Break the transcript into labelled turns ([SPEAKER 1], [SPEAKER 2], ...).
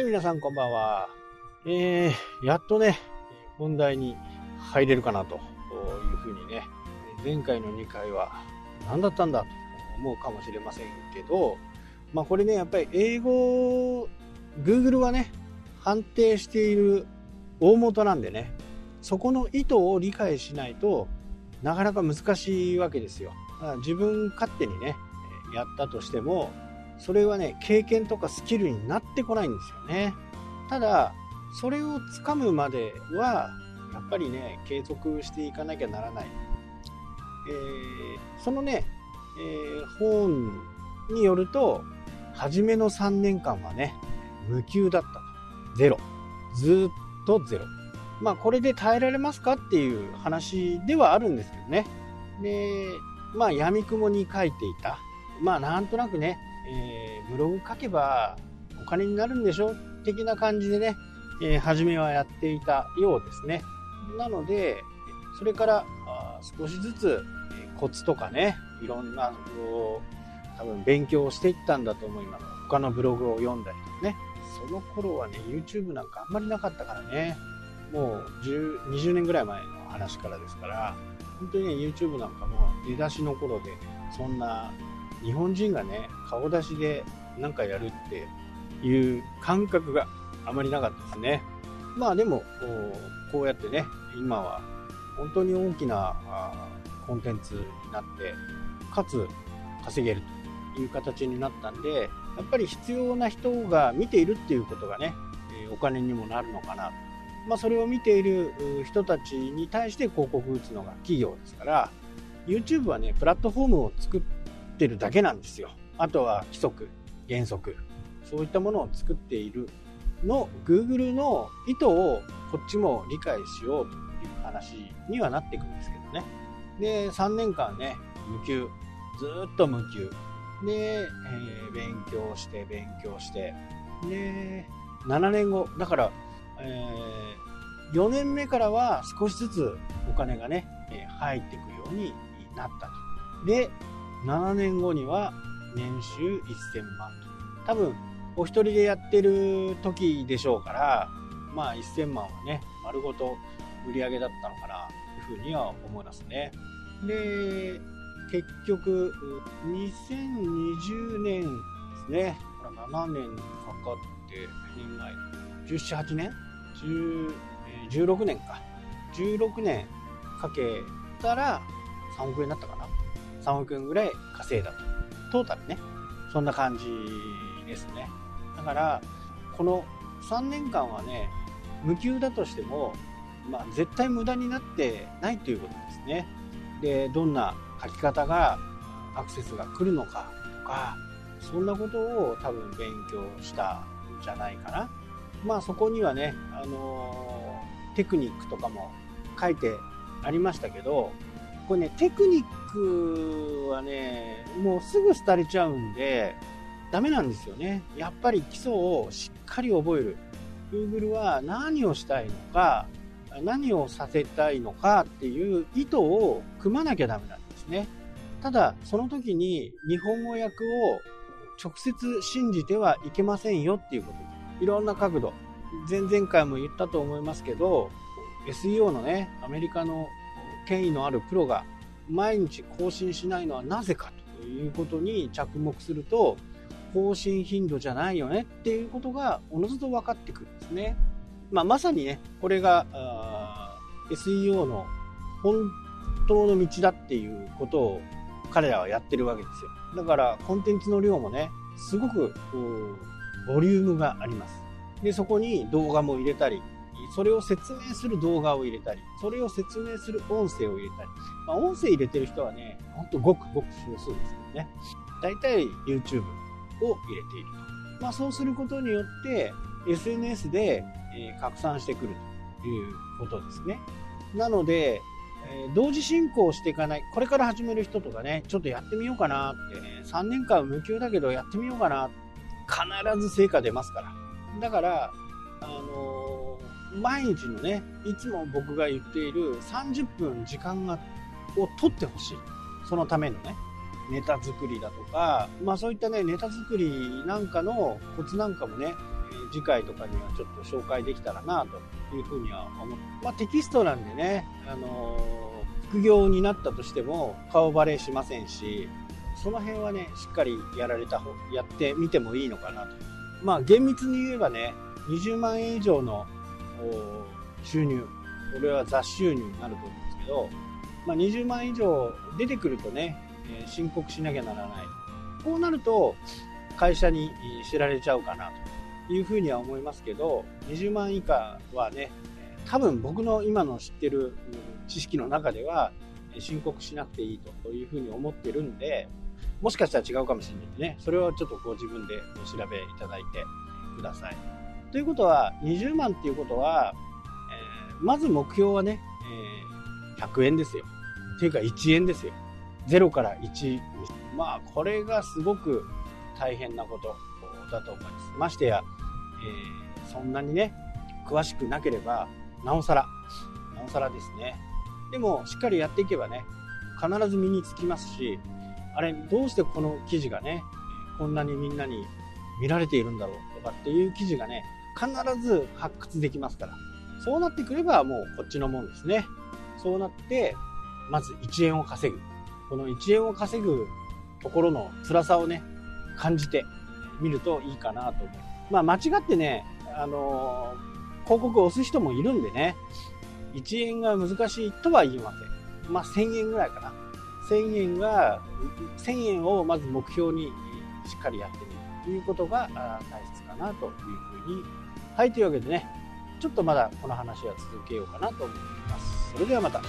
[SPEAKER 1] い、皆さんこんばんは。えー、やっとね、本題に入れるかなというふうにね、前回の2回は何だったんだと思うかもしれませんけど、まあこれね、やっぱり英語、Google はね、判定している大元なんでね、そこの意図を理解しないとなかなか難しいわけですよ。自分勝手にね、やったとしても、それはね、経験とかスキルになってこないんですよね。ただ、それをつかむまでは、やっぱりね、継続していかなきゃならない。えー、そのね、えー、本によると、初めの3年間はね、無給だったと。ゼロ。ずっとゼロ。まあ、これで耐えられますかっていう話ではあるんですけどね。で、まあ、闇雲に書いていた。まあ、なんとなくね、えー、ブログ書けばお金になるんでしょ的な感じでね、えー、初めはやっていたようですね。なので、それから少しずつコツとかね、いろんなこう多分勉強をしていったんだと思います。他のブログを読んだりとかね。その頃はね、YouTube なんかあんまりなかったからね、もう10 20年ぐらい前の話からですから、本当にね、YouTube なんかも出だしの頃で、そんな日本人がね顔出しで何かやるっていう感覚があまりなかったですね。まあでもこうやってね今は本当に大きなコンテンツになってかつ稼げるという形になったんでやっぱり必要な人が見ているっていうことがねお金にもなるのかなと。まあ、それを見ている人たちに対して広告打つのが企業ですから YouTube はねプラットフォームを作ってってるだけなんですよ。あとは規則、原則、そういったものを作っているの Google の意図をこっちも理解しようという話にはなっていくんですけどね。で、3年間ね、無給、ずっと無給。で、えー、勉強して、勉強して、で、7年後、だから、えー、4年目からは少しずつお金がね、え入っていくようになったと。で、7年後には年収1000万と。多分、お一人でやってる時でしょうから、まあ1000万はね、丸ごと売り上げだったのかな、というふうには思いますね。で、結局、2020年ですね、7年かかって、年前、17、8年 ?10、16年か。16年かけたら3億円だったかな。3億円ぐらい稼いだと。トータルね。そんな感じですね。だから、この3年間はね、無給だとしても、まあ、絶対無駄になってないということですね。で、どんな書き方がアクセスが来るのかとか、そんなことを多分勉強したんじゃないかな。まあそこにはね、あのー、テクニックとかも書いてありましたけど、これね、テクニックはね、もうすぐ廃れちゃうんで、ダメなんですよね。やっぱり基礎をしっかり覚える。Google は何をしたいのか、何をさせたいのかっていう意図を組まなきゃダメなんですね。ただ、その時に日本語訳を直接信じてはいけませんよっていうこと。いろんな角度。前々回も言ったと思いますけど、SEO のね、アメリカの権威のあるプロが毎日更新しないのはなぜかということに着目すると更新頻度じゃないよねっていうことがおのずと分かってくるんですね。まあ、まさにね、これが SEO の本当の道だっていうことを彼らはやってるわけですよ。だからコンテンツの量もね、すごくボリュームがあります。で、そこに動画も入れたり、それを説明する動画を入れたり、それを説明する音声を入れたり、まあ、音声入れてる人はね、ほんとごくごく少数ですけどね、大体 YouTube を入れていると。まあ、そうすることによって、SNS で、え拡散してくるということですね。なので、え同時進行していかない、これから始める人とかね、ちょっとやってみようかなって、ね、3年間無給だけどやってみようかな、必ず成果出ますから。だから、あの毎日のね、いつも僕が言っている30分時間がを取ってほしい。そのためのね、ネタ作りだとか、まあそういったね、ネタ作りなんかのコツなんかもね、次回とかにはちょっと紹介できたらなというふうには思って、まあ、テキストなんでね、あのー、副業になったとしても顔バレしませんし、その辺はね、しっかりやられた方、やってみてもいいのかなと。まあ、厳密に言えばね、20万円以上の収入、これは雑収入になると思うんですけど、まあ、20万以上出てくるとね、え申告しなきゃならない。こうなると、会社に知られちゃうかなというふうには思いますけど、20万以下はね、多分僕の今の知ってる知識の中では、申告しなくていいというふうに思ってるんで、もしかしたら違うかもしれないんでね、それをちょっとご自分でお調べいただいてください。ということは、20万っていうことは、えー、まず目標はね、えー、100円ですよ。っていうか1円ですよ。0から1。まあ、これがすごく大変なことだと思います。ましてや、えー、そんなにね、詳しくなければ、なおさら、なおさらですね。でも、しっかりやっていけばね、必ず身につきますし、あれ、どうしてこの記事がね、こんなにみんなに見られているんだろうとかっていう記事がね、必ず発掘できますから。そうなってくればもうこっちのもんですね。そうなって、まず1円を稼ぐ。この1円を稼ぐところの辛さをね、感じてみるといいかなと思う。まあ間違ってね、あのー、広告を押す人もいるんでね、1円が難しいとは言いません。まあ1000円ぐらいかな。1000円が、1000円をまず目標にしっかりやってみるいうことが大切かなというふうに。はい、というわけでね、ちょっとまだこの話は続けようかなと思います。それではまた。